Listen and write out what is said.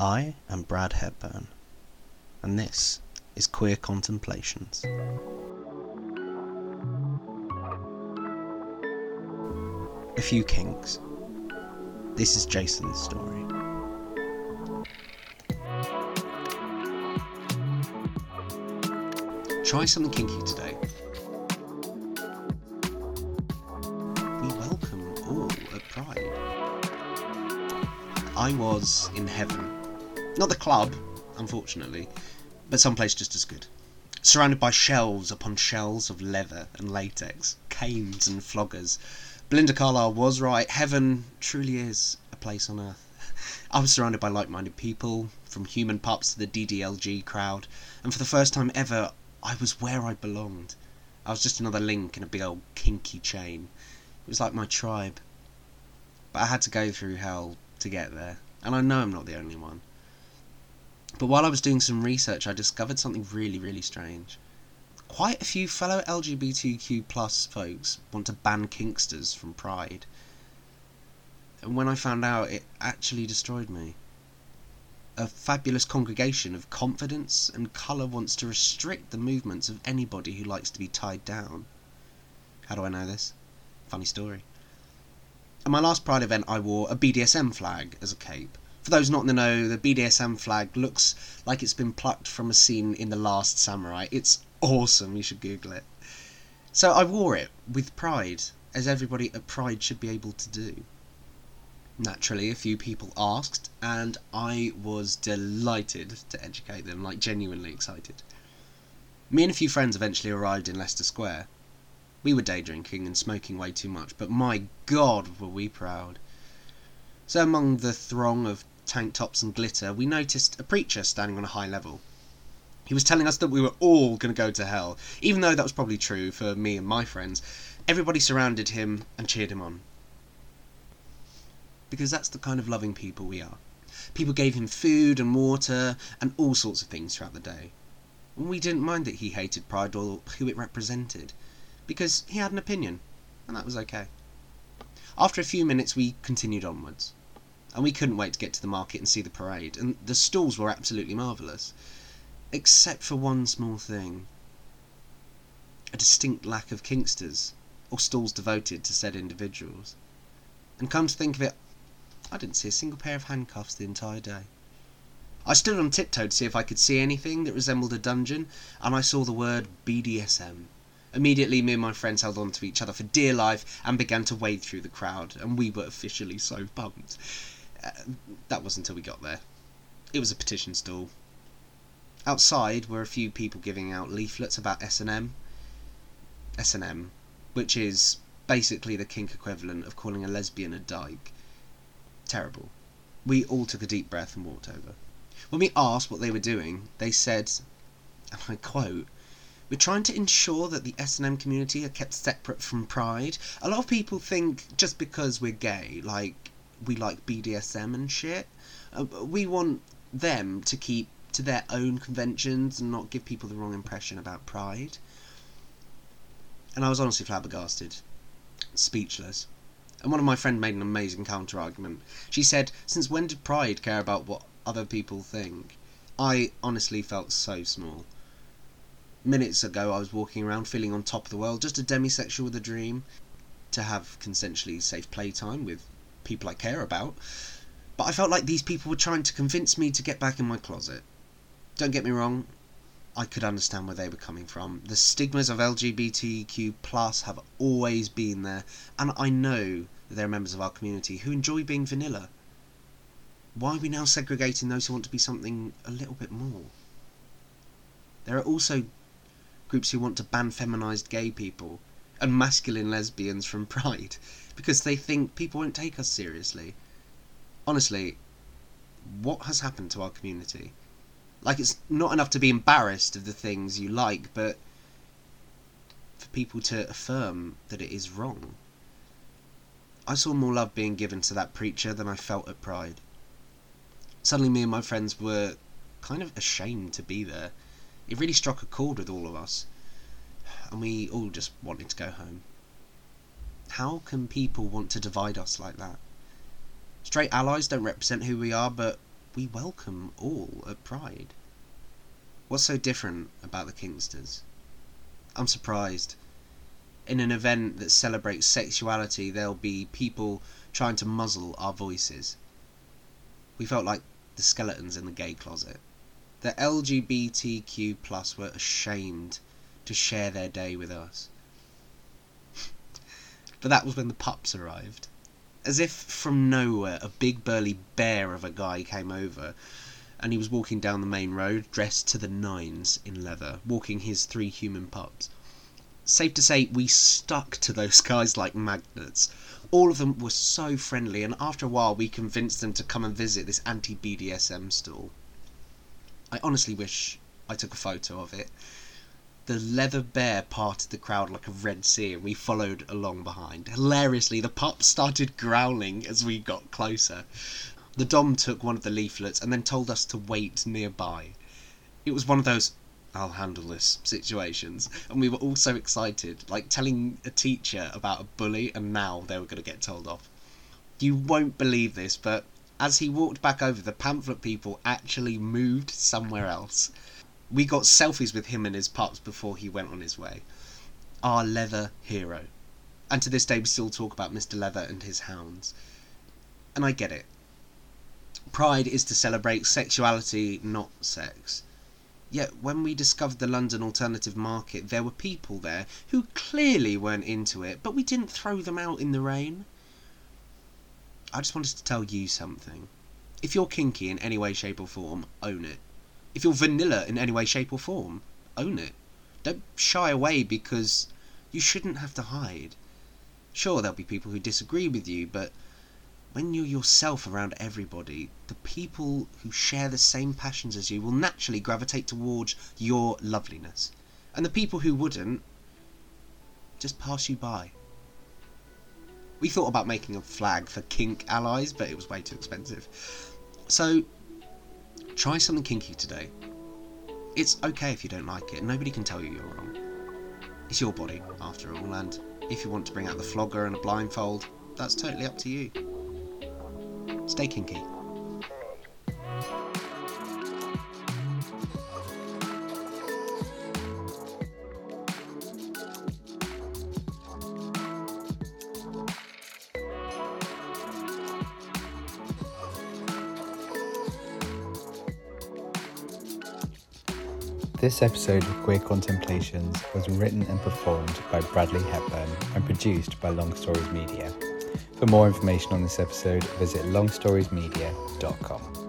I am Brad Hepburn, and this is Queer Contemplations. A few kinks. This is Jason's story. Try something kinky today. We welcome all at Pride. I was in heaven. Not the club, unfortunately, but someplace just as good. Surrounded by shelves upon shelves of leather and latex, canes and floggers. Belinda Carlisle was right. Heaven truly is a place on earth. I was surrounded by like minded people, from human pups to the DDLG crowd, and for the first time ever, I was where I belonged. I was just another link in a big old kinky chain. It was like my tribe. But I had to go through hell to get there, and I know I'm not the only one. But while I was doing some research, I discovered something really, really strange. Quite a few fellow LGBTQ plus folks want to ban kinksters from Pride. And when I found out, it actually destroyed me. A fabulous congregation of confidence and colour wants to restrict the movements of anybody who likes to be tied down. How do I know this? Funny story. At my last Pride event, I wore a BDSM flag as a cape. For those not in the know, the BDSM flag looks like it's been plucked from a scene in The Last Samurai. It's awesome, you should Google it. So I wore it with pride, as everybody at Pride should be able to do. Naturally, a few people asked, and I was delighted to educate them, like genuinely excited. Me and a few friends eventually arrived in Leicester Square. We were day drinking and smoking way too much, but my god were we proud. So among the throng of tank tops and glitter, we noticed a preacher standing on a high level. He was telling us that we were all going to go to hell, even though that was probably true for me and my friends. Everybody surrounded him and cheered him on because that's the kind of loving people we are. People gave him food and water and all sorts of things throughout the day. And we didn't mind that he hated Pride or who it represented, because he had an opinion, and that was okay. After a few minutes, we continued onwards, and we couldn't wait to get to the market and see the parade, and the stalls were absolutely marvellous, except for one small thing a distinct lack of kinksters, or stalls devoted to said individuals. And come to think of it, I didn't see a single pair of handcuffs the entire day. I stood on tiptoe to see if I could see anything that resembled a dungeon, and I saw the word BDSM. Immediately, me and my friends held on to each other for dear life and began to wade through the crowd, and we were officially so pumped. That was until we got there. It was a petition stall. Outside were a few people giving out leaflets about S&M. S&M, which is basically the kink equivalent of calling a lesbian a dyke terrible. We all took a deep breath and walked over. When we asked what they were doing, they said, and I quote, we're trying to ensure that the S&M community are kept separate from Pride. A lot of people think just because we're gay, like we like BDSM and shit, uh, we want them to keep to their own conventions and not give people the wrong impression about Pride. And I was honestly flabbergasted, speechless. And one of my friends made an amazing counter argument. She said, Since when did pride care about what other people think? I honestly felt so small. Minutes ago, I was walking around feeling on top of the world, just a demisexual with a dream to have consensually safe playtime with people I care about. But I felt like these people were trying to convince me to get back in my closet. Don't get me wrong, I could understand where they were coming from. The stigmas of LGBTQ plus have always been there, and I know that there are members of our community who enjoy being vanilla. Why are we now segregating those who want to be something a little bit more? There are also groups who want to ban feminized gay people and masculine lesbians from Pride because they think people won't take us seriously. Honestly, what has happened to our community? Like, it's not enough to be embarrassed of the things you like, but for people to affirm that it is wrong. I saw more love being given to that preacher than I felt at Pride. Suddenly, me and my friends were kind of ashamed to be there. It really struck a chord with all of us, and we all just wanted to go home. How can people want to divide us like that? Straight allies don't represent who we are, but we welcome all at Pride. What's so different about the Kinksters? I'm surprised. In an event that celebrates sexuality, there'll be people trying to muzzle our voices. We felt like the skeletons in the gay closet. The LGBTQ plus were ashamed to share their day with us. but that was when the pups arrived. As if from nowhere, a big burly bear of a guy came over and he was walking down the main road, dressed to the nines in leather, walking his three human pups. Safe to say, we stuck to those guys like magnets. All of them were so friendly, and after a while, we convinced them to come and visit this anti BDSM stall. I honestly wish I took a photo of it. The leather bear parted the crowd like a red sea, and we followed along behind. Hilariously, the pup started growling as we got closer. The Dom took one of the leaflets and then told us to wait nearby. It was one of those I'll handle this situations, and we were all so excited, like telling a teacher about a bully, and now they were going to get told off. You won't believe this, but as he walked back over, the pamphlet people actually moved somewhere else. We got selfies with him and his pups before he went on his way. Our leather hero. And to this day, we still talk about Mr. Leather and his hounds. And I get it. Pride is to celebrate sexuality, not sex. Yet when we discovered the London alternative market, there were people there who clearly weren't into it, but we didn't throw them out in the rain. I just wanted to tell you something. If you're kinky in any way, shape, or form, own it. If you're vanilla in any way, shape, or form, own it. Don't shy away because you shouldn't have to hide. Sure, there'll be people who disagree with you, but when you're yourself around everybody, the people who share the same passions as you will naturally gravitate towards your loveliness. And the people who wouldn't just pass you by. We thought about making a flag for kink allies, but it was way too expensive. So, try something kinky today. It's okay if you don't like it, nobody can tell you you're wrong. It's your body, after all, and if you want to bring out the flogger and a blindfold, that's totally up to you. Stay kinky. This episode of Queer Contemplations was written and performed by Bradley Hepburn and produced by Long Stories Media. For more information on this episode, visit longstoriesmedia.com.